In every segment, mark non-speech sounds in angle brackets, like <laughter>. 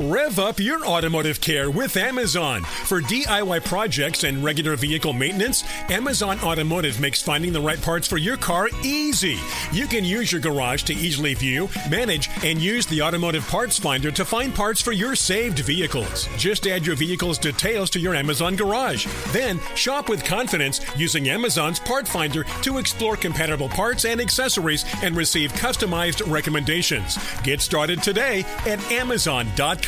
Rev up your automotive care with Amazon. For DIY projects and regular vehicle maintenance, Amazon Automotive makes finding the right parts for your car easy. You can use your garage to easily view, manage, and use the automotive parts finder to find parts for your saved vehicles. Just add your vehicle's details to your Amazon garage. Then shop with confidence using Amazon's part finder to explore compatible parts and accessories and receive customized recommendations. Get started today at Amazon.com.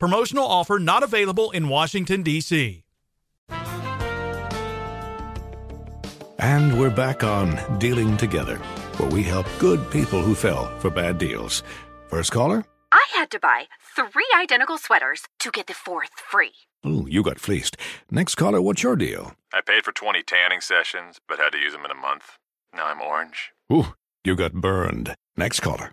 Promotional offer not available in Washington, D.C. And we're back on Dealing Together, where we help good people who fell for bad deals. First caller? I had to buy three identical sweaters to get the fourth free. Ooh, you got fleeced. Next caller, what's your deal? I paid for 20 tanning sessions, but had to use them in a month. Now I'm orange. Ooh, you got burned. Next caller.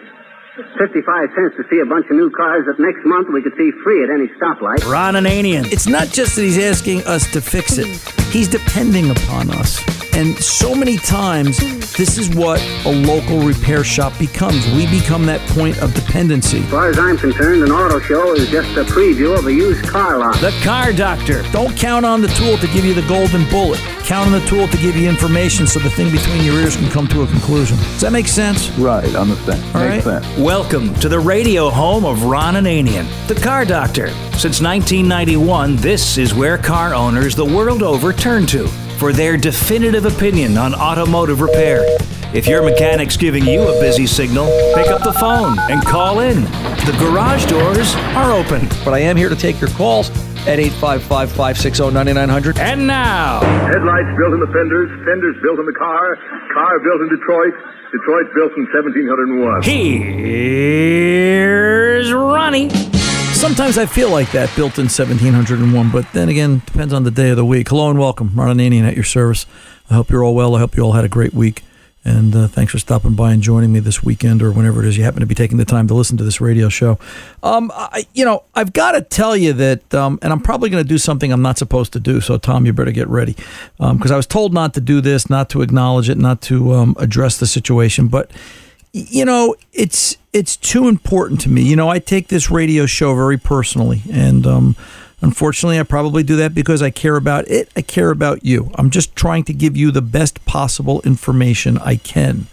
55 cents to see a bunch of new cars that next month we could see free at any stoplight. Ron Ananian. It's not just that he's asking us to fix it. He's depending upon us. And so many times, this is what a local repair shop becomes. We become that point of dependency. As far as I'm concerned, an auto show is just a preview of a used car lot. The car doctor. Don't count on the tool to give you the golden bullet. Count on the tool to give you information so the thing between your ears can come to a conclusion. Does that make sense? Right, understand. All Makes right. sense. Welcome to the radio home of Ron Ananian, the car doctor. Since 1991, this is where car owners the world over turn to for their definitive opinion on automotive repair. If your mechanic's giving you a busy signal, pick up the phone and call in. The garage doors are open. But I am here to take your calls at 855 560 9900. And now, Headlights built in the fenders, fenders built in the car, car built in Detroit, Detroit built in 1701. Here's Ronnie. Sometimes I feel like that, built in 1701, but then again, depends on the day of the week. Hello and welcome. Ron Ananian at your service. I hope you're all well. I hope you all had a great week. And uh, thanks for stopping by and joining me this weekend or whenever it is you happen to be taking the time to listen to this radio show. Um, I, you know, I've got to tell you that, um, and I'm probably going to do something I'm not supposed to do. So, Tom, you better get ready. Because I was told not to do this, not to acknowledge it, not to um, address the situation. But you know it's it's too important to me. You know i take this radio show very personally and um, unfortunately i probably do that because i care about it. I care about you. I'm just trying to give you the best possible information i can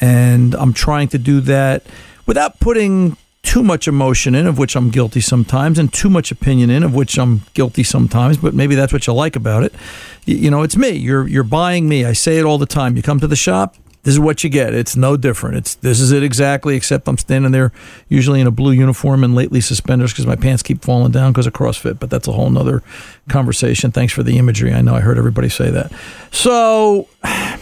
and i'm trying to do that without putting too much emotion in of which i'm guilty sometimes and too much opinion in of which i'm guilty sometimes but maybe that's what you like about it. You, you know it's me. You're you're buying me. I say it all the time. You come to the shop this is what you get. It's no different. It's this is it exactly, except I'm standing there usually in a blue uniform and lately suspenders because my pants keep falling down because of CrossFit. But that's a whole nother conversation. Thanks for the imagery. I know I heard everybody say that. So I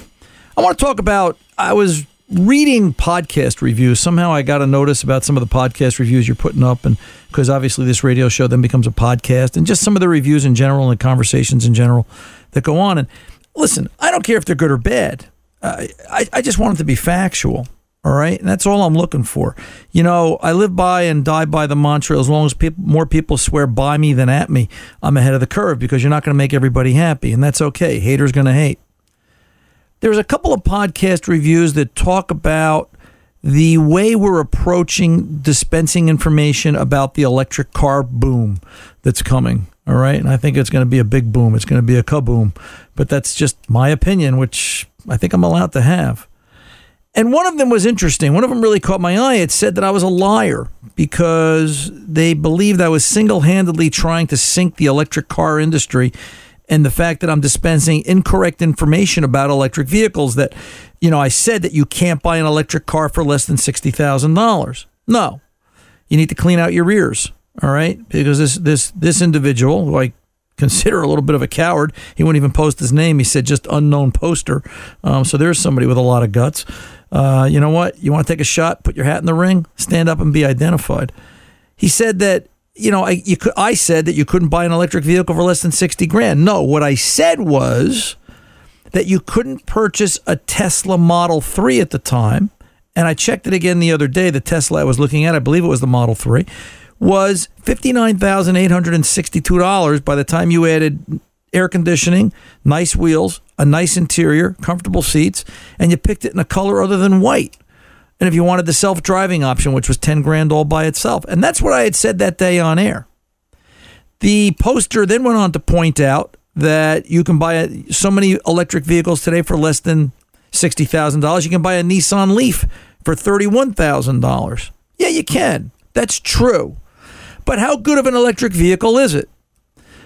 want to talk about. I was reading podcast reviews. Somehow I got a notice about some of the podcast reviews you're putting up, and because obviously this radio show then becomes a podcast, and just some of the reviews in general and conversations in general that go on. And listen, I don't care if they're good or bad. I I just want it to be factual. All right, and that's all I'm looking for. You know, I live by and die by the mantra: as long as people, more people swear by me than at me, I'm ahead of the curve because you're not going to make everybody happy, and that's okay. Haters going to hate. There's a couple of podcast reviews that talk about the way we're approaching dispensing information about the electric car boom that's coming. All right. And I think it's going to be a big boom. It's going to be a kaboom. But that's just my opinion, which I think I'm allowed to have. And one of them was interesting. One of them really caught my eye. It said that I was a liar because they believed I was single handedly trying to sink the electric car industry and the fact that I'm dispensing incorrect information about electric vehicles that, you know, I said that you can't buy an electric car for less than $60,000. No. You need to clean out your ears, all right? Because this this this individual who I consider a little bit of a coward, he wouldn't even post his name. He said just unknown poster. Um, so there's somebody with a lot of guts. Uh, you know what? You want to take a shot? Put your hat in the ring. Stand up and be identified. He said that you know, I you could, I said that you couldn't buy an electric vehicle for less than 60 grand. No, what I said was that you couldn't purchase a Tesla Model 3 at the time. And I checked it again the other day. The Tesla I was looking at, I believe it was the Model 3, was $59,862 by the time you added air conditioning, nice wheels, a nice interior, comfortable seats, and you picked it in a color other than white and if you wanted the self driving option, which was 10 grand all by itself. And that's what I had said that day on air. The poster then went on to point out that you can buy so many electric vehicles today for less than $60,000. You can buy a Nissan Leaf for $31,000. Yeah, you can. That's true. But how good of an electric vehicle is it?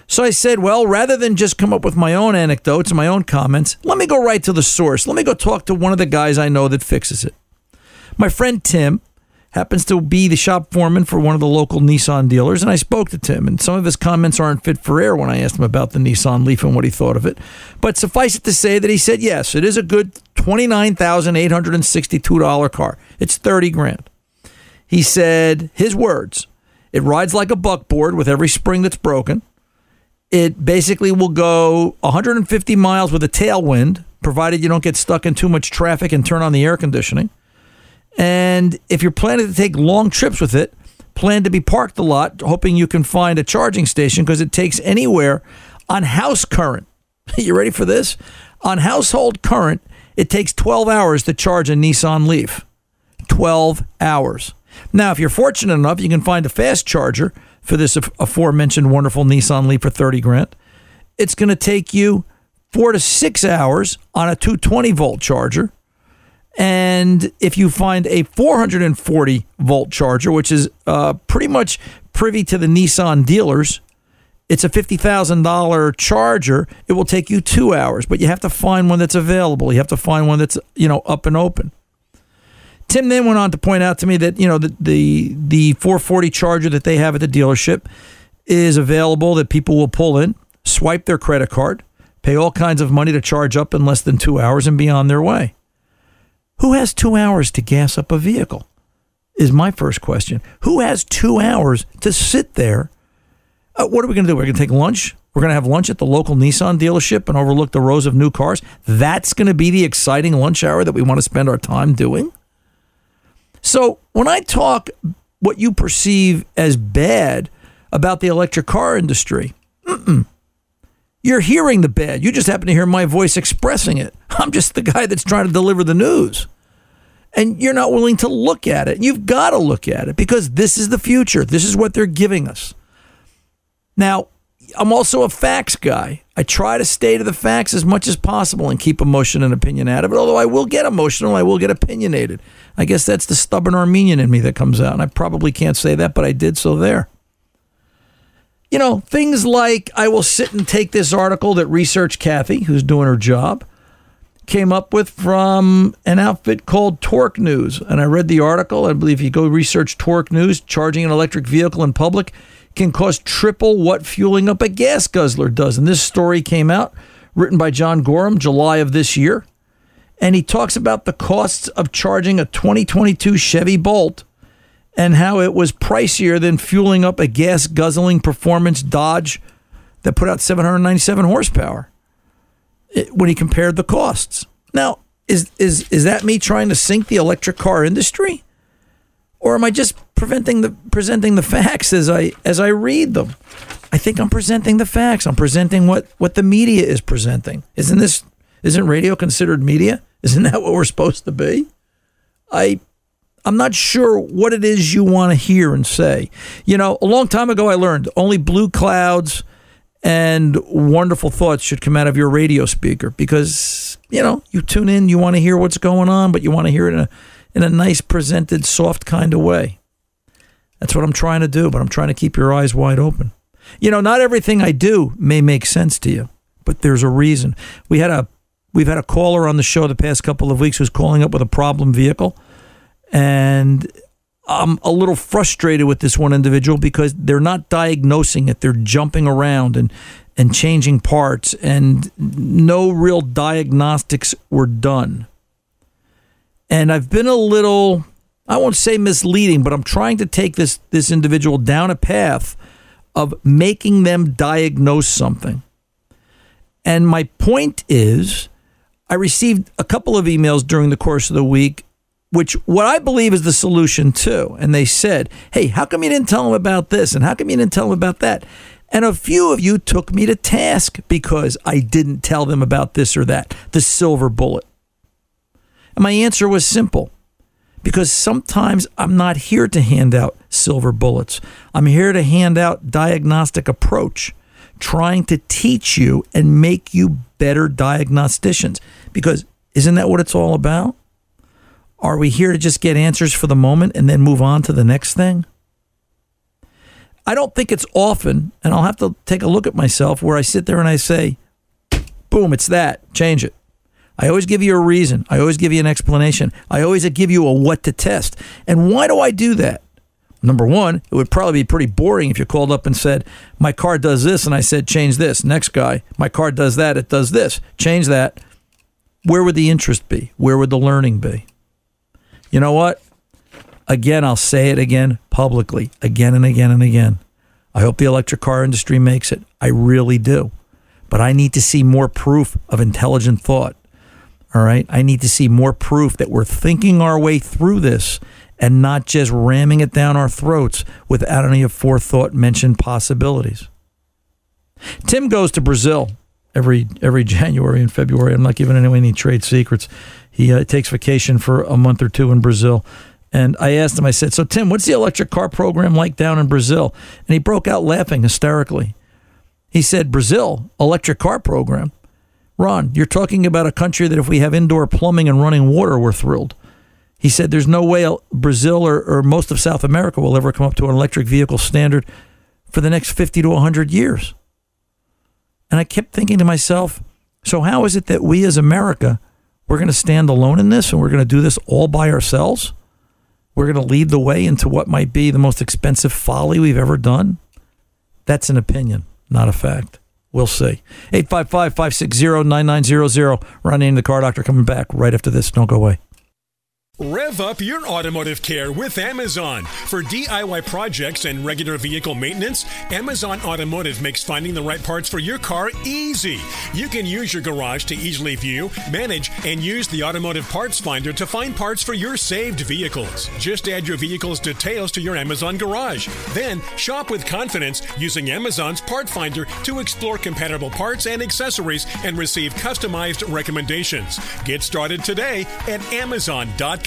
So I said, well, rather than just come up with my own anecdotes and my own comments, let me go right to the source. Let me go talk to one of the guys I know that fixes it. My friend Tim happens to be the shop foreman for one of the local Nissan dealers, and I spoke to Tim, and some of his comments aren't fit for air when I asked him about the Nissan Leaf and what he thought of it. But suffice it to say that he said, yes, it is a good $29,862 car. It's 30 grand. He said, his words, it rides like a buckboard with every spring that's broken. It basically will go 150 miles with a tailwind, provided you don't get stuck in too much traffic and turn on the air conditioning. And if you're planning to take long trips with it, plan to be parked a lot, hoping you can find a charging station because it takes anywhere on house current. <laughs> you ready for this? On household current, it takes 12 hours to charge a Nissan Leaf. 12 hours. Now, if you're fortunate enough, you can find a fast charger for this aforementioned wonderful Nissan Leaf for 30 grand. It's going to take you four to six hours on a 220 volt charger and if you find a 440 volt charger, which is uh, pretty much privy to the Nissan dealers, it's a $50,000 charger. It will take you two hours, but you have to find one that's available. You have to find one that's, you know, up and open. Tim then went on to point out to me that, you know, the, the, the 440 charger that they have at the dealership is available that people will pull in, swipe their credit card, pay all kinds of money to charge up in less than two hours and be on their way. Who has two hours to gas up a vehicle? Is my first question. Who has two hours to sit there? Uh, what are we going to do? We're going to take lunch. We're going to have lunch at the local Nissan dealership and overlook the rows of new cars. That's going to be the exciting lunch hour that we want to spend our time doing. So when I talk what you perceive as bad about the electric car industry, you're hearing the bad. You just happen to hear my voice expressing it. <laughs> I'm just the guy that's trying to deliver the news. And you're not willing to look at it. You've got to look at it because this is the future. This is what they're giving us. Now, I'm also a facts guy. I try to stay to the facts as much as possible and keep emotion and opinion out of it. Although I will get emotional, I will get opinionated. I guess that's the stubborn Armenian in me that comes out. And I probably can't say that, but I did so there you know, things like I will sit and take this article that Research Kathy, who's doing her job, came up with from an outfit called Torque News. And I read the article. I believe if you go research Torque News, charging an electric vehicle in public can cost triple what fueling up a gas guzzler does. And this story came out, written by John Goreham, July of this year. and he talks about the costs of charging a 2022 Chevy Bolt and how it was pricier than fueling up a gas guzzling performance Dodge that put out 797 horsepower it, when he compared the costs. Now, is is is that me trying to sink the electric car industry? Or am I just preventing the presenting the facts as I as I read them? I think I'm presenting the facts. I'm presenting what what the media is presenting. Isn't this isn't radio considered media? Isn't that what we're supposed to be? I I'm not sure what it is you want to hear and say. You know, a long time ago I learned only blue clouds and wonderful thoughts should come out of your radio speaker because, you know, you tune in, you want to hear what's going on, but you want to hear it in a in a nice presented soft kind of way. That's what I'm trying to do, but I'm trying to keep your eyes wide open. You know, not everything I do may make sense to you, but there's a reason. We had a we've had a caller on the show the past couple of weeks who's calling up with a problem vehicle and I'm a little frustrated with this one individual because they're not diagnosing it. They're jumping around and and changing parts and no real diagnostics were done. And I've been a little I won't say misleading, but I'm trying to take this this individual down a path of making them diagnose something. And my point is I received a couple of emails during the course of the week which what I believe is the solution too. And they said, "Hey, how come you didn't tell them about this? And how come you didn't tell them about that?" And a few of you took me to task because I didn't tell them about this or that, the silver bullet. And my answer was simple. Because sometimes I'm not here to hand out silver bullets. I'm here to hand out diagnostic approach, trying to teach you and make you better diagnosticians. Because isn't that what it's all about? Are we here to just get answers for the moment and then move on to the next thing? I don't think it's often, and I'll have to take a look at myself where I sit there and I say, boom, it's that, change it. I always give you a reason. I always give you an explanation. I always give you a what to test. And why do I do that? Number one, it would probably be pretty boring if you called up and said, My car does this, and I said, Change this. Next guy, my car does that, it does this. Change that. Where would the interest be? Where would the learning be? You know what? Again, I'll say it again publicly, again and again and again. I hope the electric car industry makes it. I really do. But I need to see more proof of intelligent thought. All right. I need to see more proof that we're thinking our way through this and not just ramming it down our throats without any forethought mentioned possibilities. Tim goes to Brazil every every <laughs> January and February. I'm not giving anyone any trade secrets. He uh, takes vacation for a month or two in Brazil. And I asked him, I said, So, Tim, what's the electric car program like down in Brazil? And he broke out laughing hysterically. He said, Brazil, electric car program. Ron, you're talking about a country that if we have indoor plumbing and running water, we're thrilled. He said, There's no way Brazil or, or most of South America will ever come up to an electric vehicle standard for the next 50 to 100 years. And I kept thinking to myself, so how is it that we as America we're going to stand alone in this and we're going to do this all by ourselves. We're going to lead the way into what might be the most expensive folly we've ever done. That's an opinion, not a fact. We'll see. 855 560 9900. Running the car doctor coming back right after this. Don't go away. Rev up your automotive care with Amazon. For DIY projects and regular vehicle maintenance, Amazon Automotive makes finding the right parts for your car easy. You can use your garage to easily view, manage, and use the automotive parts finder to find parts for your saved vehicles. Just add your vehicle's details to your Amazon garage. Then shop with confidence using Amazon's part finder to explore compatible parts and accessories and receive customized recommendations. Get started today at Amazon.com.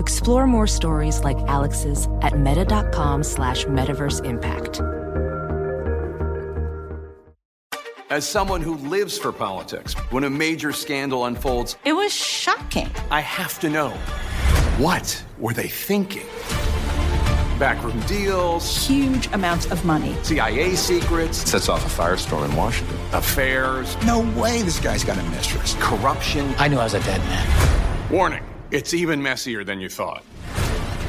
Explore more stories like Alex's at meta.com slash metaverse impact. As someone who lives for politics, when a major scandal unfolds, it was shocking. I have to know what were they thinking? Backroom deals, huge amounts of money, CIA secrets, sets off a firestorm in Washington, affairs. No way this guy's got a mistress. Corruption. I knew I was a dead man. Warning it's even messier than you thought.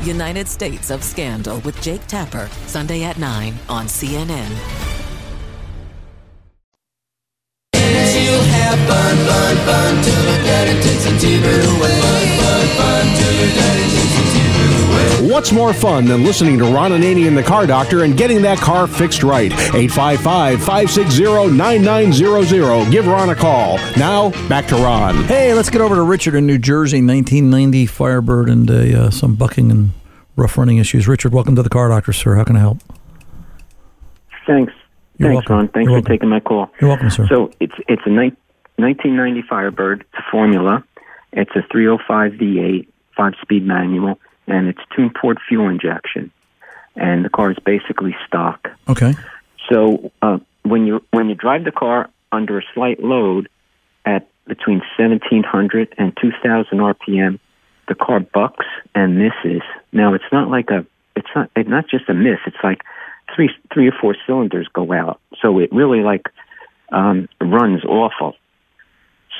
United States of Scandal with Jake Tapper, Sunday at 9 on CNN. fun, fun, fun till your daddy takes a T-bird away. Fun, fun till your daddy What's more fun than listening to Ron Ananian the Car Doctor and getting that car fixed right? 855-560-9900. Give Ron a call. Now, back to Ron. Hey, let's get over to Richard in New Jersey, 1990 Firebird and uh, some bucking and rough running issues. Richard, welcome to the Car Doctor, sir. How can I help? Thanks. You're Thanks, welcome. Ron. Thanks You're for welcome. taking my call. You're welcome, sir. So it's it's a ni- 1990 Firebird. It's a Formula. It's a 305 V8, five-speed manual, and it's twin-port fuel injection. And the car is basically stock. Okay. So uh, when you when you drive the car under a slight load at between 1700 and 2000 RPM, the car bucks and misses. Now it's not like a it's not it's not just a miss. It's like three three or four cylinders go out. So it really like um, runs awful.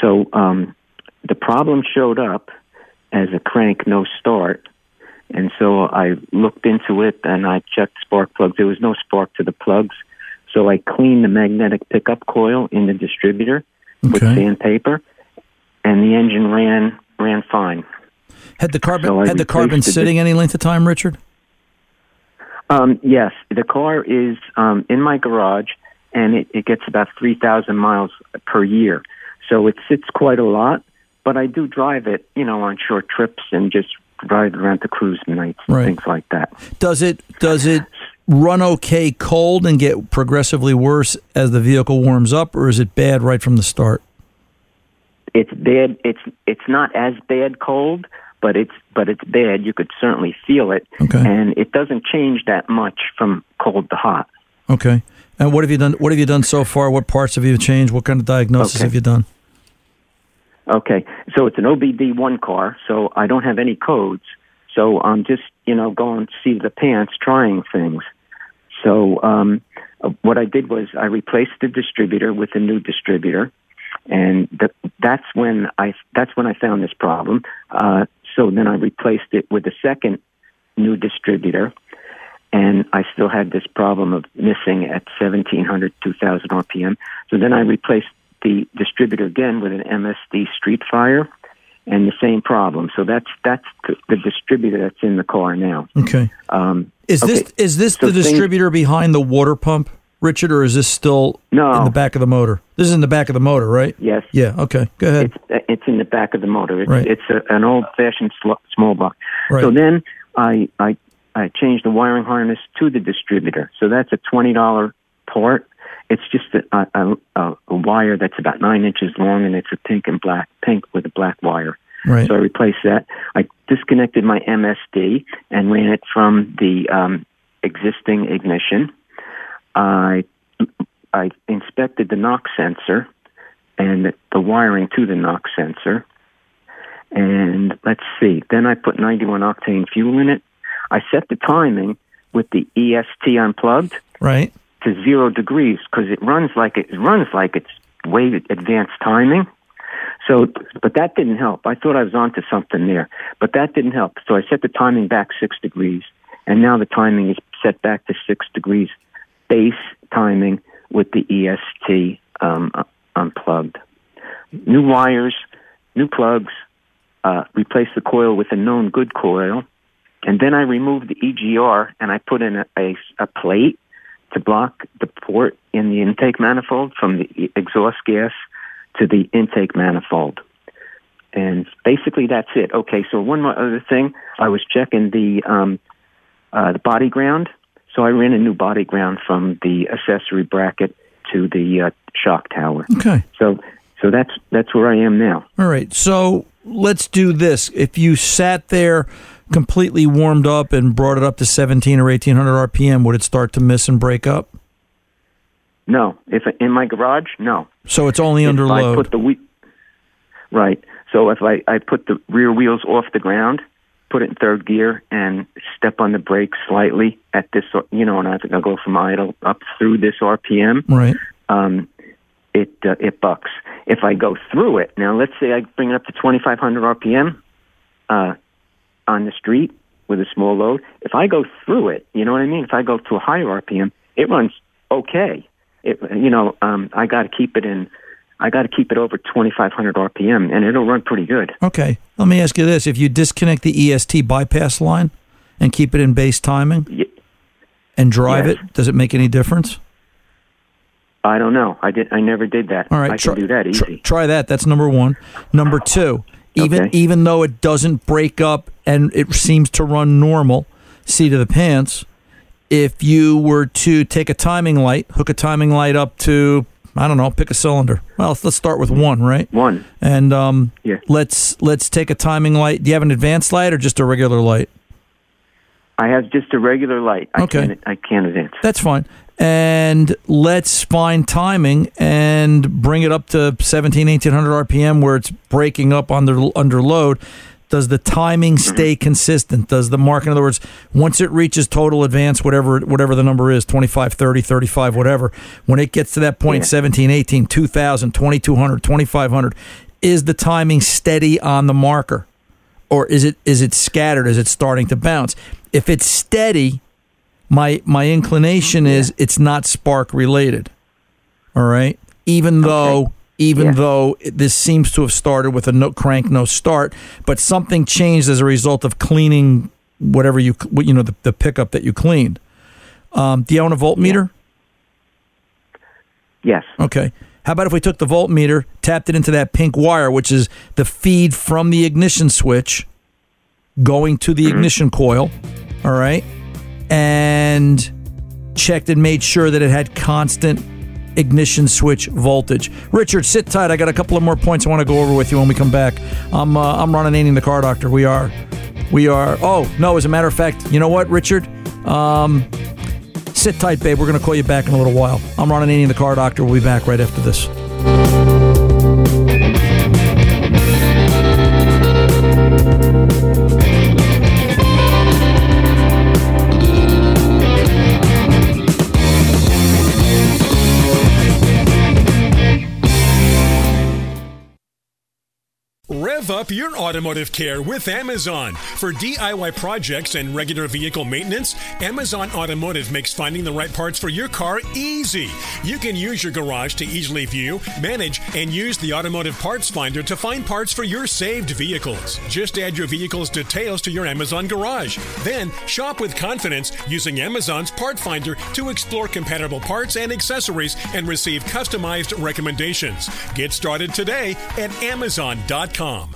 So um, the problem showed up as a crank no start. And so I looked into it and I checked spark plugs. There was no spark to the plugs. So I cleaned the magnetic pickup coil in the distributor with Okay. sandpaper and the engine ran ran fine. Had the car been, So had the car been the sitting any length of time, Richard? Um, yes, the car is um, in my garage, and it, it gets about three thousand miles per year. So it sits quite a lot, but I do drive it, you know, on short trips and just drive around to cruise nights and Right. things like that. Does it does it run okay cold and get progressively worse as the vehicle warms up, or is it bad right from the start? It's bad. It's it's not as bad cold, but it's but it's bad. You could certainly feel it, Okay. and it doesn't change that much from cold to hot. Okay. And what have you done? What have you done so far? What parts have you changed? What kind of diagnosis Okay. have you done? Okay, so it's an OBD one car, so I don't have any codes. So I'm just, you know, going to see the pants, trying things. So um, what I did was I replaced the distributor with a new distributor, and th- that's when I that's when I found this problem. Uh, so then I replaced it with a second new distributor, and I still had this problem of missing at 1700, 2000 RPM. So then I replaced distributor again with an MSD Street Fire, and the same problem. So that's that's the, distributor that's in the car now. Okay. Um, Is okay. this is this So the things- distributor behind the water pump, Richard, or is this still No. in the back of the motor? This is in the back of the motor, right? Yes. Yeah. Okay. Go ahead. It's it's in the back of the motor. It's Right. it's a, an old fashioned sl- small block. Right. So then I I I changed the wiring harness to the distributor. So that's a twenty dollar part. It's just a, a, a, a wire that's about nine inches long, and it's a pink and black pink with a black wire. Right. So I replaced that. I disconnected my MSD and ran it from the um, existing ignition. I I inspected the knock sensor and the, the wiring to the knock sensor. And let's see. Then I put 91 octane fuel in it. I set the timing with the EST unplugged Right. To zero degrees because it runs like it, it runs like it's way advanced timing. So, but that didn't help. I thought I was onto something there, but that didn't help. So I set the timing back six degrees, and now the timing is set back to six degrees base timing with the EST um, uh, unplugged. New wires, new plugs, uh, replace the coil with a known good coil, and then I removed the EGR and I put in a, a, a plate to block the port in the intake manifold from the exhaust gas to the intake manifold. And basically, that's it. Okay, so one more other thing, I was checking the um, uh, the body ground. So I ran a new body ground from the accessory bracket to the uh, shock tower. Okay. So so that's that's where I am now. All right. So let's do this. If you sat there completely warmed up and brought it up to 17 or 1800 RPM, would it start to miss and break up? No, if in my garage, no. So it's only if under I load. put the whe- right. So if I I put the rear wheels off the ground, put it in third gear, and step on the brake slightly at this, you know, and I think I'll go from idle up through this RPM. Right. Um, it uh, it bucks. If I go through it now, let's say I bring it up to 2,500 RPM uh, on the street with a small load. If I go through it, you know what I mean. If I go to a higher RPM, it runs okay. It you know um, I got to keep it in. I got to keep it over 2,500 RPM, and it'll run pretty good. Okay. Let me ask you this: If you disconnect the EST bypass line and keep it in base timing and drive Yes. it, does it make any difference? I don't know. I did. I never did that. All right, I try- can do that easy. try that. That's number one. Number two, even Okay. even though it doesn't break up and it seems to run normal, seat of the pants. If you were to take a timing light, hook a timing light up to I don't know, pick a cylinder. Well, let's start with one, right? One. And um, Yeah. let's let's take a timing light. Do you have an advanced light or just a regular light? I have just a regular light. I Okay. Can't, I can't advance. That's fine. And let's find timing and bring it up to 17, 1800 RPM where it's breaking up under under load. Does the timing mm-hmm. stay consistent? Does the mark, in other words, once it reaches total advance, whatever whatever the number is, 25, 30, 35, whatever, when it gets to that point, Yeah. 17, 18, 2000, 2200, 2500, is the timing steady on the marker? Or is it is it scattered? Is it starting to bounce? If it's steady, my my inclination is it's not spark related. All right, even though even Yeah. though it- this seems to have started with a no crank no start, but something changed as a result of cleaning whatever you you know the, the pickup that you cleaned. Um, do you own a voltmeter? Yes. Okay. How about if we took the voltmeter, tapped it into that pink wire, which is the feed from the ignition switch going to the ignition coil, all right, and checked and made sure that it had constant ignition switch voltage. Richard, sit tight. I got a couple of more points I want to go over with you when we come back. I'm uh, I'm Ron Ananian, the car doctor. We are we are. Oh no, as a matter of fact, you know what, Richard? Um, sit tight, babe. We're going to call you back in a little while. I'm Ron Ananian, the car doctor. We'll be back right after this. Up your automotive care with Amazon. For DIY projects and regular vehicle maintenance, Amazon Automotive makes finding the right parts for your car easy. You can use your garage to easily view, manage, and use the automotive parts finder to find parts for your saved vehicles. Just add your vehicle's details to your Amazon garage. Then shop with confidence using Amazon's part finder to explore compatible parts and accessories and receive customized recommendations. Get started today at Amazon.com.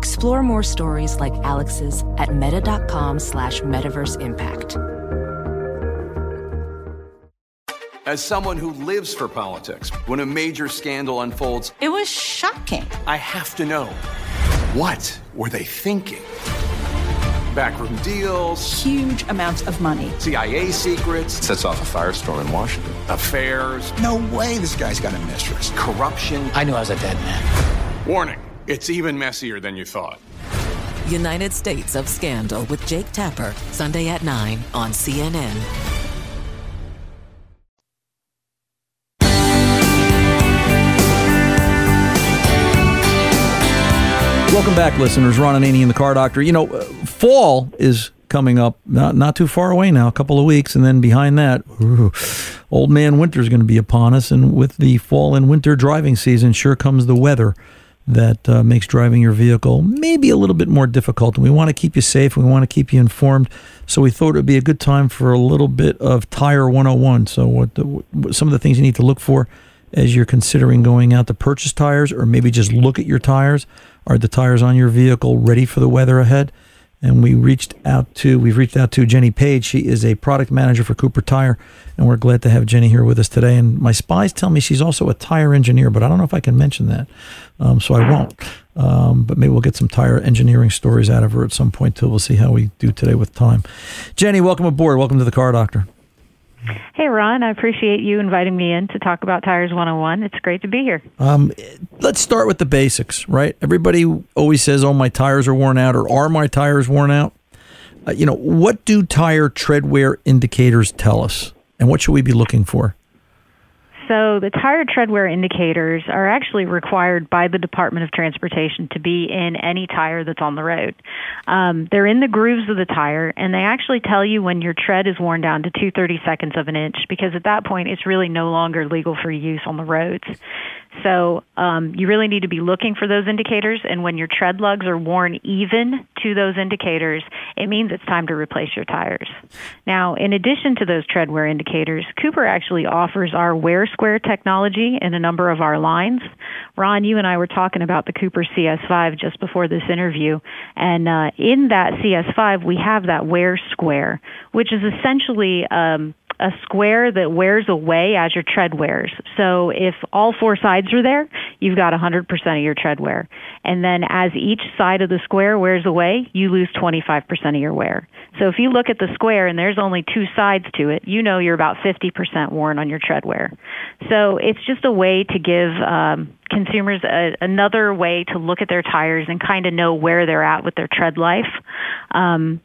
Explore more stories like Alex's at meta.com slash metaverse impact. As someone who lives for politics, when a major scandal unfolds, It was shocking. I have to know what were they thinking? Backroom deals, Huge amounts of money. CIA secrets, Sets off a firestorm in Washington. affairs, No way this guy's got a mistress. corruption. I knew I was a dead man. Warning, it's even messier than you thought. United States of Scandal with Jake Tapper, Sunday at 9 on CNN. Welcome back, listeners. Ron Ananian and the Car Doctor. You know, uh, fall is coming up, not not too far away now, a couple of weeks, and then behind that, ooh, old man winter is going to be upon us. And with the fall and winter driving season, sure comes the weather that uh, makes driving your vehicle maybe a little bit more difficult. And we want to keep you safe. We want to keep you informed. So we thought it would be a good time for a little bit of Tire 101. So what, the, what some of the things you need to look for as you're considering going out to purchase tires, or maybe just look at your tires. Are the tires on your vehicle ready for the weather ahead? And we reached out to we've reached out to Jenny Page. She is a product manager for Cooper Tire, and we're glad to have Jenny here with us today. And my spies tell me she's also a tire engineer, but I don't know if I can mention that, um, so I won't. Um, but maybe we'll get some tire engineering stories out of her at some point too. We'll see how we do today with time. Jenny, welcome aboard. Welcome to the Car Doctor. Hey, Ron, I appreciate you inviting me in to talk about Tires 101. It's great to be here. Um, let's start with the basics, right? Everybody always says, "Oh, my tires are worn out," or "Are my tires worn out?" Uh, you know, what do tire tread wear indicators tell us, and what should we be looking for? So, the tire tread wear indicators are actually required by the Department of Transportation to be in any tire that's on the road. Um, they're in the grooves of the tire, and they actually tell you when your tread is worn down to two thirty seconds of an inch, because at that point it's really no longer legal for use on the roads. So um, you really need to be looking for those indicators, and when your tread lugs are worn even to those indicators, it means it's time to replace your tires. Now, in addition to those tread wear indicators, Cooper actually offers our Wear Square technology in a number of our lines. Ron, you and I were talking about the Cooper CS5 just before this interview, and uh, in that CS5 we have that Wear Square, which is essentially um, a square that wears away as your tread wears. So if all four sides are there, you've got 100% of your tread wear. And then as each side of the square wears away, you lose 25% of your wear. So if you look at the square and there's only two sides to it, you know you're about 50% worn on your tread wear. So it's just a way to give um, consumers a, another way to look at their tires and kind of know where they're at with their tread life. Um,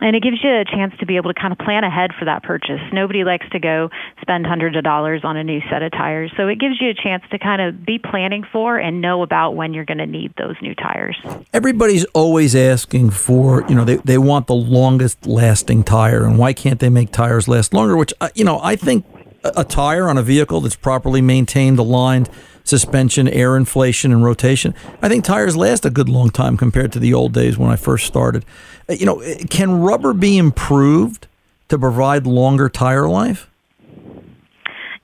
and it gives you a chance to be able to kind of plan ahead for that purchase. Nobody likes to go spend hundreds of dollars on a new set of tires. So it gives you a chance to kind of be planning for and know about when you're going to need those new tires. Everybody's always asking for, you know, they, they want the longest lasting tire, and why can't they make tires last longer? Which, uh, you know, I think a, a tire on a vehicle that's properly maintained, aligned, suspension, air inflation, and rotation, I think tires last a good long time compared to the old days when I first started. Uh, You know, can rubber be improved to provide longer tire life?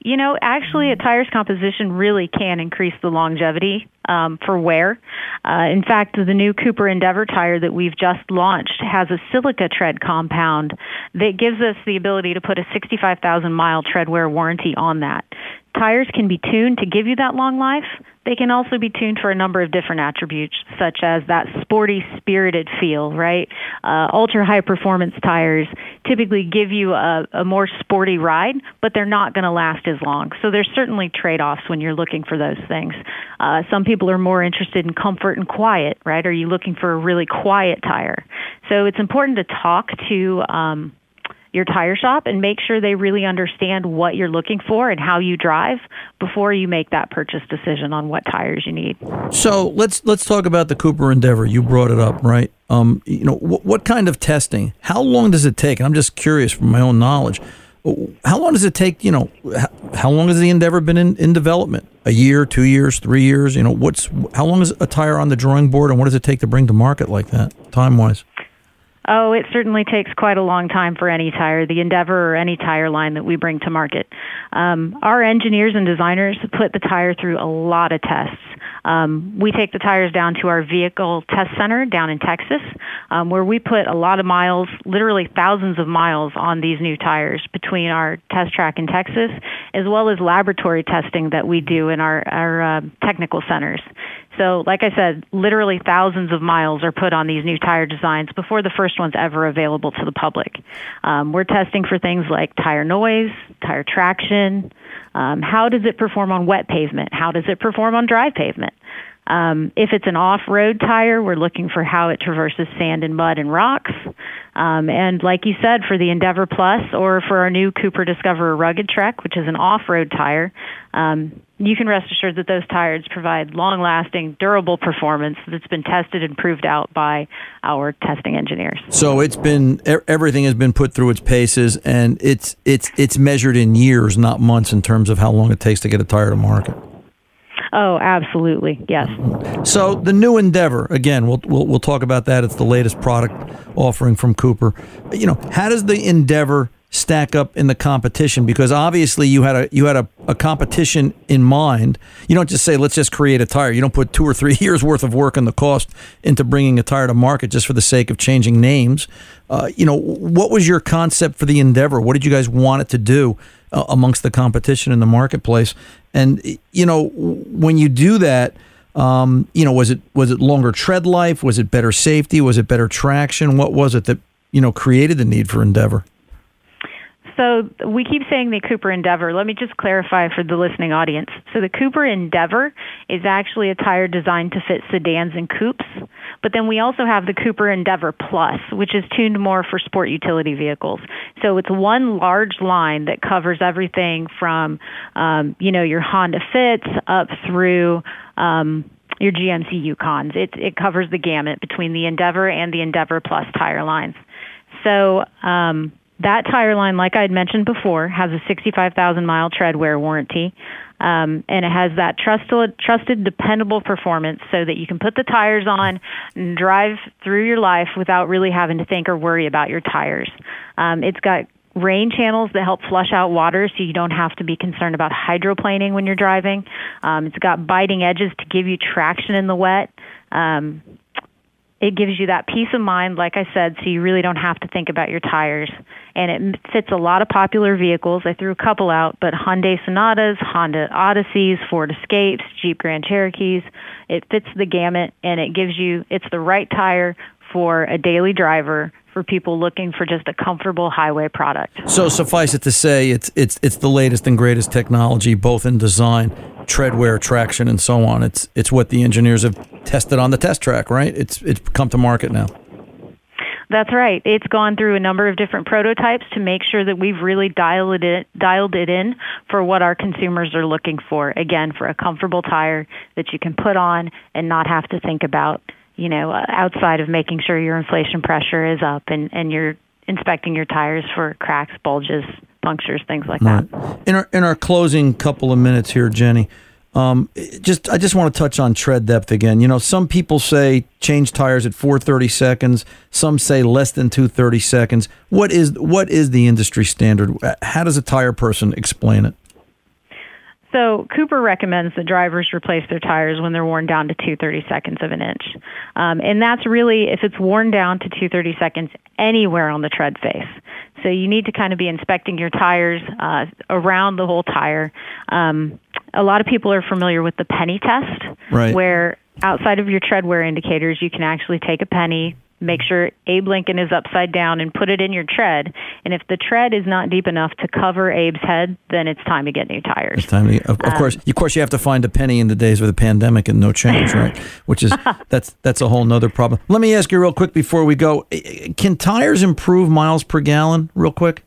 You know, actually, a tire's composition really can increase the longevity um, for wear. Uh, in fact, the new Cooper Endeavor tire that we've just launched has a silica tread compound that gives us the ability to put a 65,000 mile tread wear warranty on that. Tires can be tuned to give you that long life. They can also be tuned for a number of different attributes, such as that sporty, spirited feel, right? Uh, ultra high performance tires typically give you a, a more sporty ride, but they're not going to last as long. So there's certainly trade offs when you're looking for those things. Uh, some people are more interested in comfort and quiet, right? Are you looking for a really quiet tire? So it's important to talk to, um, your tire shop and make sure they really understand what you're looking for and how you drive before you make that purchase decision on what tires you need. So let's let's talk about the Cooper Endeavor. You brought it up, right? Um, you know, wh- what kind of testing? How long does it take? I'm just curious from my own knowledge. How long does it take? You know, how, long has the Endeavor been in, in development? A year, two years, three years? You know, what's how long is a tire on the drawing board, and what does it take to bring to market like that, time wise? Oh, it certainly takes quite a long time for any tire, the Endeavor or any tire line that we bring to market. Um, our engineers and designers put the tire through a lot of tests. Um, we take the tires down to our vehicle test center down in Texas, um, where we put a lot of miles, literally thousands of miles, on these new tires between our test track in Texas, as well as laboratory testing that we do in our, our uh, technical centers. So, like I said, literally thousands of miles are put on these new tire designs before the first one's ever available to the public. Um, we're testing for things like tire noise, tire traction, um, how does it perform on wet pavement? How does it perform on dry pavement? Um, if it's an off-road tire, we're looking for how it traverses sand and mud and rocks. Um, and like you said, for the Endeavor Plus or for our new Cooper Discoverer Rugged Trek, which is an off-road tire, um, you can rest assured that those tires provide long-lasting, durable performance that's been tested and proved out by our testing engineers. So it's been everything has been put through its paces, and it's it's it's measured in years, not months, in terms of how long it takes to get a tire to market. Oh, absolutely, yes. So the new Endeavor, again, we'll, we'll we'll talk about that. It's the latest product offering from Cooper. You know, how does the Endeavor stack up in the competition? Because obviously you had a you had a, a competition in mind. You don't just say let's just create a tire. You don't put two or three <laughs> years worth of work and the cost into bringing a tire to market just for the sake of changing names. Uh, you know, what was your concept for the Endeavor? What did you guys want it to do? Uh, amongst the competition in the marketplace. And you know, when you do that, um, you know, was it was it longer tread life? Was it better safety? Was it better traction? What was it that you know created the need for Endeavor? So we keep saying the Cooper Endeavor. Let me just clarify for the listening audience. So the Cooper Endeavor is actually a tire designed to fit sedans and coupes. But then we also have the Cooper Endeavor Plus, which is tuned more for sport utility vehicles. So it's one large line that covers everything from, um, you know, your Honda Fits up through um, your GMC Yukons. It, it covers the gamut between the Endeavor and the Endeavor Plus tire lines. So um, that tire line, like I had mentioned before, has a 65,000 mile tread wear warranty. Um, and it has that trusted, trusted, dependable performance so that you can put the tires on and drive through your life without really having to think or worry about your tires. Um, it's got rain channels that help flush out water so you don't have to be concerned about hydroplaning when you're driving. Um, it's got biting edges to give you traction in the wet. Um, it gives you that peace of mind, like I said, so you really don't have to think about your tires. And it fits a lot of popular vehicles. I threw a couple out, but Hyundai Sonatas, Honda Odysseys, Ford Escapes, Jeep Grand Cherokees. It fits the gamut, and it gives you, it's the right tire for a daily driver for people looking for just a comfortable highway product. So suffice it to say, it's it's it's the latest and greatest technology, both in design, treadwear, traction, and so on. It's it's what the engineers have tested on the test track, right? It's it's come to market now. That's right. It's gone through a number of different prototypes to make sure that we've really dialed it dialed it in for what our consumers are looking for. Again, for a comfortable tire that you can put on and not have to think about, you know, uh, outside of making sure your inflation pressure is up and and you're inspecting your tires for cracks, bulges, punctures, things like right. that. In our in our closing couple of minutes here, Jenny, um, just I just want to touch on tread depth again. You know, some people say change tires at 430 seconds. Some say less than 230 seconds. What is what is the industry standard? How does a tire person explain it? So Cooper recommends that drivers replace their tires when they're worn down to 230 seconds of an inch, um, and that's really if it's worn down to 230 seconds anywhere on the tread face. So you need to kind of be inspecting your tires uh, around the whole tire. Um, a lot of people are familiar with the penny test, right. where outside of your tread wear indicators, you can actually take a penny, make sure Abe Lincoln is upside down, and put it in your tread. And if the tread is not deep enough to cover Abe's head, then it's time to get new tires. It's time to, of, of um, course, of course, you have to find a penny in the days of the pandemic and no change, right? <laughs> Which is that's that's a whole nother problem. Let me ask you real quick before we go: Can tires improve miles per gallon? Real quick.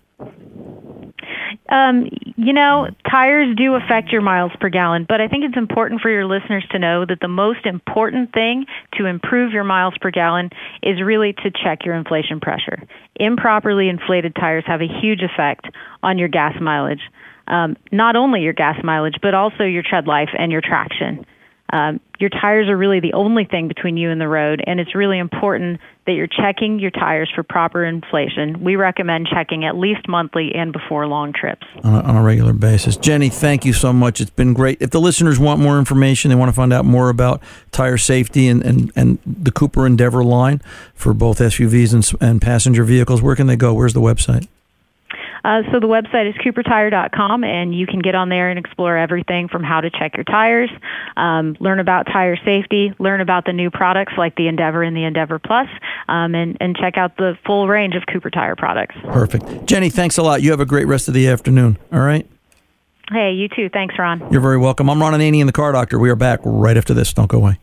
Um, you know, tires do affect your miles per gallon, but I think it's important for your listeners to know that the most important thing to improve your miles per gallon is really to check your inflation pressure. Improperly inflated tires have a huge effect on your gas mileage. Um, not only your gas mileage, but also your tread life and your traction. Um, your tires are really the only thing between you and the road, and it's really important that you're checking your tires for proper inflation. We recommend checking at least monthly and before long trips. On a, on a regular basis. Jenny, thank you so much. It's been great. If the listeners want more information, they want to find out more about tire safety and, and, and the Cooper Endeavor line for both SUVs and, and passenger vehicles, where can they go? Where's the website? Uh, so the website is coopertire.com, and you can get on there and explore everything from how to check your tires, um, learn about tire safety, learn about the new products like the Endeavor and the Endeavor Plus, um, and, and check out the full range of Cooper Tire products. Perfect. Jenny, thanks a lot. You have a great rest of the afternoon. All right? Hey, you too. Thanks, Ron. You're very welcome. I'm Ron Ananian, the car doctor. We are back right after this. Don't go away.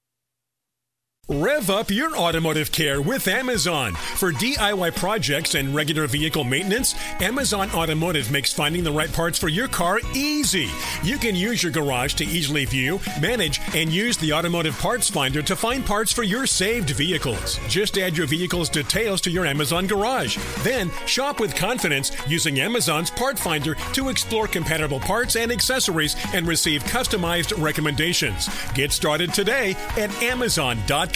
Rev up your automotive care with Amazon. For DIY projects and regular vehicle maintenance, Amazon Automotive makes finding the right parts for your car easy. You can use your garage to easily view, manage, and use the automotive parts finder to find parts for your saved vehicles. Just add your vehicle's details to your Amazon garage. Then shop with confidence using Amazon's part finder to explore compatible parts and accessories and receive customized recommendations. Get started today at Amazon.com.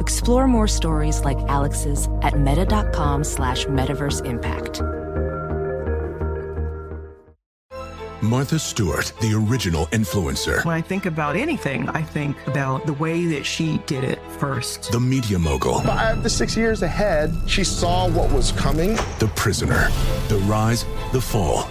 Explore more stories like Alex's at meta.com slash metaverse impact. Martha Stewart, the original influencer. When I think about anything, I think about the way that she did it first. The media mogul. Five to six years ahead, she saw what was coming. The prisoner. The rise, the fall,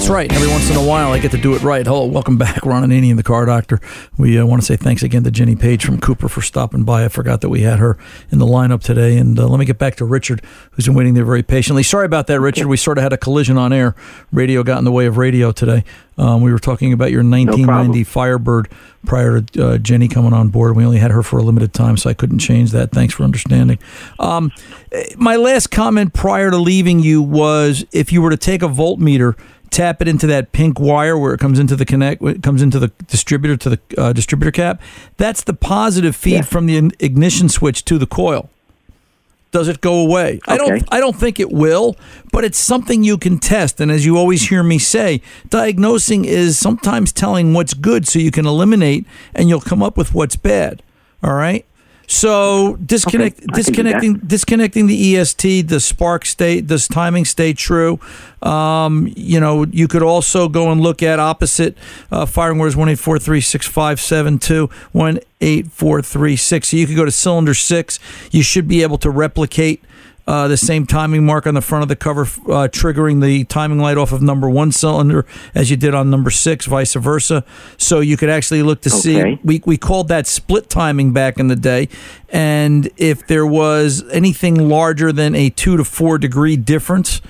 That's right. Every once in a while, I get to do it right. Hello, welcome back, Ron Ananian, the car doctor. We uh, want to say thanks again to Jenny Page from Cooper for stopping by. I forgot that we had her in the lineup today. And uh, let me get back to Richard, who's been waiting there very patiently. Sorry about that, Richard. We sort of had a collision on air. Radio got in the way of radio today. Um, we were talking about your 1990 No Firebird prior to uh, Jenny coming on board. We only had her for a limited time, so I couldn't change that. Thanks for understanding. Um, my last comment prior to leaving you was if you were to take a voltmeter tap it into that pink wire where it comes into the connect it comes into the distributor to the uh, distributor cap. That's the positive feed from the ignition switch to the coil. Does it go away? I don't i don't think it will but it's something you can test. And as you always hear me say diagnosing is sometimes telling what's good so you can eliminate and you'll come up with what's bad. All right so disconnect, Okay, I can do disconnecting, disconnecting the EST, the spark state, does timing stay true? Um, you know, you could also go and look at opposite uh, firing orders one eight four three six five seven two one eight four three six. So you could go to cylinder six. You should be able to replicate uh, the same timing mark on the front of the cover, uh, triggering the timing light off of number one cylinder as you did on number six, vice versa. So you could actually look to see. We, we called that split timing back in the day. And if there was anything larger than a two to four degree difference,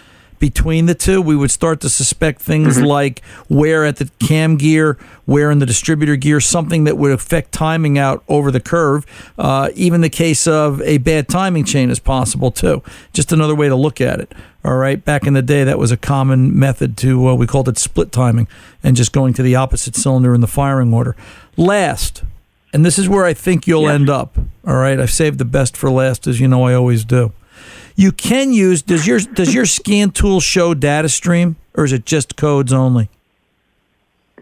between the two, we would start to suspect things Mm-hmm. like wear at the cam gear, wear in the distributor gear, something that would affect timing out over the curve. Uh, even the case of a bad timing chain is possible too. Just another way to look at it. All right. Back in the day, that was a common method to, uh, we called it split timing and just going to the opposite cylinder in the firing order. Last, and this is where I think you'll end up. All right. I've saved the best for last, as you know I always do. You can use does your does your scan tool show data stream or is it just codes only?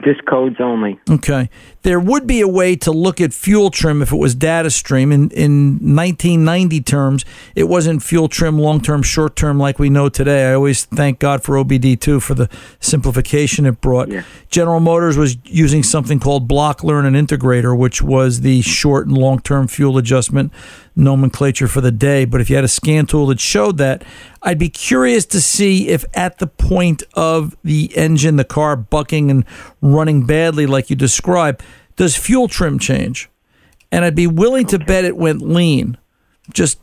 Just codes only. Okay. There would be a way to look at fuel trim if it was data stream. In, in 1990 terms, it wasn't fuel trim long term, short term like we know today. I always thank God for OBD2 for the simplification it brought. General Motors was using something called Block Learn and Integrator, which was the short and long term fuel adjustment nomenclature for the day. But if you had a scan tool that showed that, I'd be curious to see if at the point of the engine, the car bucking and running badly, like you described, does fuel trim change? And I'd be willing to bet it went lean. Just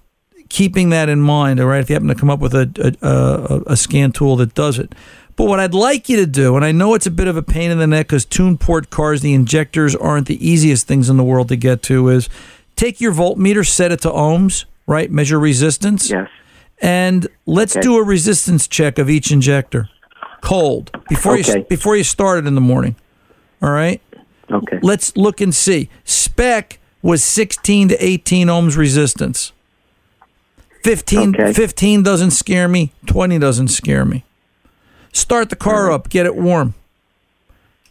keeping that in mind, all right, if you happen to come up with a, a, a, a scan tool that does it. But what I'd like you to do, and I know it's a bit of a pain in the neck because Tuned Port cars, the injectors aren't the easiest things in the world to get to, is take your voltmeter, set it to ohms, right? Measure resistance. Yes. And let's Okay. do a resistance check of each injector, cold before you before you start it in the morning. All right. Okay. Let's look and see. Spec was 16 to 18 ohms resistance. 15, Okay. 15 doesn't scare me. 20 doesn't scare me. Start the car up, get it warm.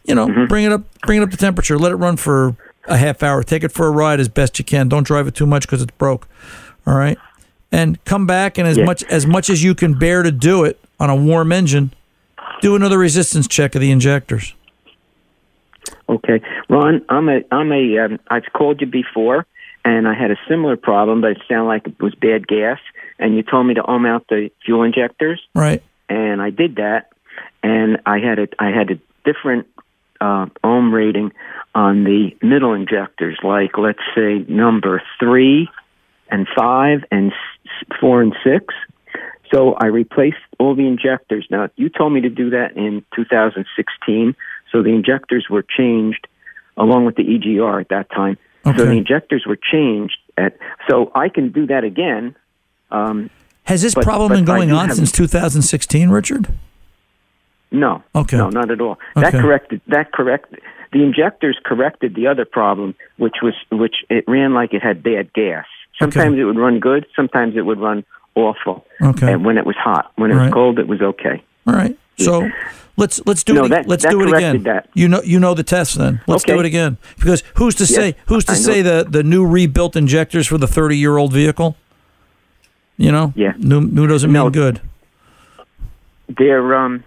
You know, Mm-hmm. bring it up, bring it up to temperature. Let it run for a half hour. Take it for a ride as best you can. Don't drive it too much because it's broke. All right, and come back and as Yeah. much as much as you can bear to do it on a warm engine, do another resistance check of the injectors. Okay, Ron, I'm a I'm a um, I've called you before, and I had a similar problem, but it sounded like it was bad gas, and you told me to ohm out the fuel injectors, Right. and I did that, and I had a I had a different uh, ohm rating on the middle injectors, like let's say number three and five and four and six. So I replaced all the injectors. Now you told me to do that in 2016. So the injectors were changed along with the EGR at that time. Okay. So the injectors were changed at. So I can do that again. Um, Has this but- problem but been going on have- since 2016, Richard? No. Okay. No, not at all. That Okay. corrected. That correct. The injectors corrected the other problem, which was which it ran like it had bad gas. Sometimes it would run good. Sometimes it would run awful. Okay. And when it was hot, when it Right. was cold, it was okay. All right. So let's let's do No, it. that- let's that do it again. that. You know you know the test then. Let's do it again. Because who's to Yes, say who's to I know. say the the new rebuilt injectors for the 30 year old vehicle? You know, Yeah. new new doesn't No. mean good. They're um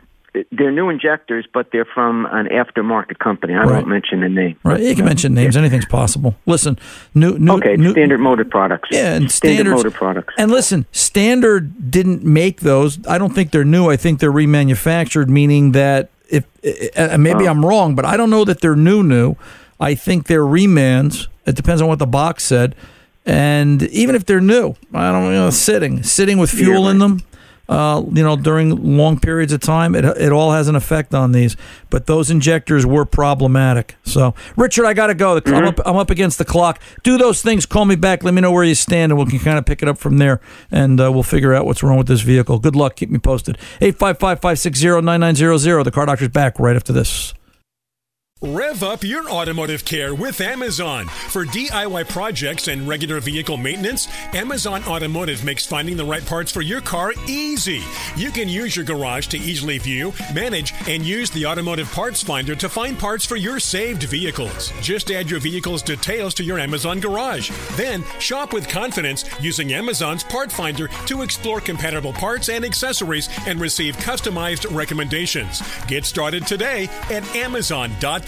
they're new injectors, but they're from an aftermarket company. I Right. won't mention the name. Right? You can mention names. Anything's possible. Listen, new new Okay, new, standard motor products. Yeah, and standard motor products. And listen, Standard didn't make those. I don't think they're new. I think they're remanufactured, meaning that if uh, maybe Oh. I'm wrong, but I don't know that they're new new. I think they're remans. It depends on what the box said. And even if they're new, I don't you know sitting sitting with fuel in them. Uh, you know, during long periods of time, it, it all has an effect on these. But those injectors were problematic. So, Richard, I got to go. I'm, up, I'm up against the clock. Do those things. Call me back. Let me know where you stand, and we can kind of pick it up from there. And uh, we'll figure out what's wrong with this vehicle. Good luck. Keep me posted. 855 560 9900. The car doctor's back right after this. Rev up your automotive care with Amazon. For DIY projects and regular vehicle maintenance, Amazon Automotive makes finding the right parts for your car easy. You can use your garage to easily view, manage, and use the automotive parts finder to find parts for your saved vehicles. Just add your vehicle's details to your Amazon garage. Then shop with confidence using Amazon's part finder to explore compatible parts and accessories and receive customized recommendations. Get started today at Amazon.com.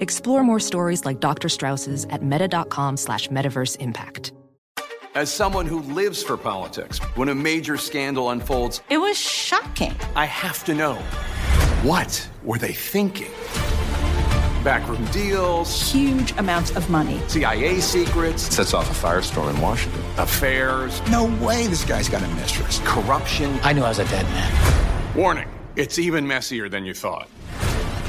Explore more stories like Dr. Strauss's at meta.com slash metaverse impact. As someone who lives for politics, when a major scandal unfolds, It was shocking. I have to know what were they thinking? Backroom deals, Huge amounts of money. CIA secrets, Sets off a firestorm in Washington. affairs, No way this guy's got a mistress. corruption. I knew I was a dead man. Warning, it's even messier than you thought.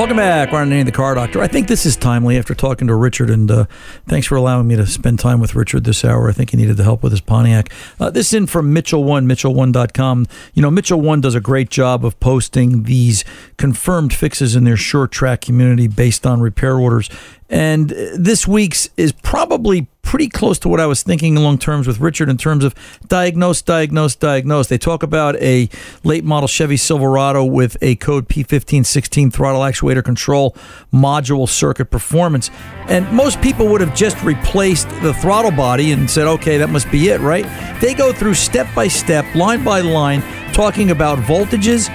Welcome back, Ron Ananian, the Car Doctor. I think this is timely after talking to Richard, and uh, thanks for allowing me to spend time with Richard this hour. I think he needed the help with his Pontiac. Uh, this is in from Mitchell One, Mitchell1.com. You know, Mitchell One does a great job of posting these confirmed fixes in their SureTrack community based on repair orders. And uh, this week's is probably pretty close to what I was thinking along terms with Richard in terms of diagnose, diagnose, diagnose. They talk about a late model Chevy Silverado with a code P1516 throttle actuator control module circuit performance. And most people would have just replaced the throttle body and said, okay, that must be it, right? They go through step by step, line by line, talking about voltages,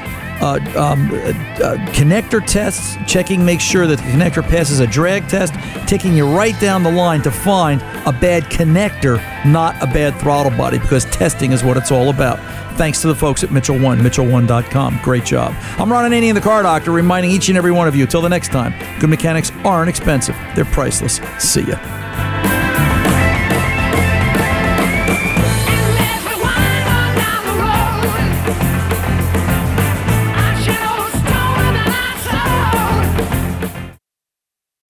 uh, um, uh, connector tests, checking, make sure that the connector passes a drag test, taking you right down the line to find a bad connector, not a bad throttle body, because testing is what it's all about. Thanks to the folks at Mitchell One, Mitchell1.com. Great job. I'm Ron Ananian, the car doctor, reminding each and every one of you, till the next time, good mechanics aren't expensive. They're priceless. See ya.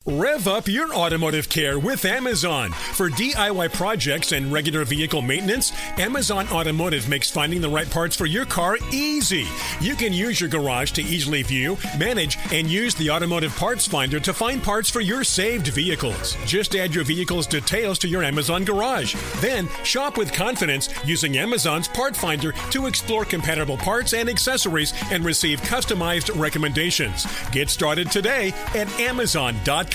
Rev up your automotive care with Amazon. For DIY projects and regular vehicle maintenance, Amazon Automotive makes finding the right parts for your car easy. You can use your garage to easily view, manage, and use the automotive parts finder to find parts for your saved vehicles. Just add your vehicle's details to your Amazon garage. Then shop with confidence using Amazon's part finder to explore compatible parts and accessories and receive customized recommendations. Get started today at Amazon.com.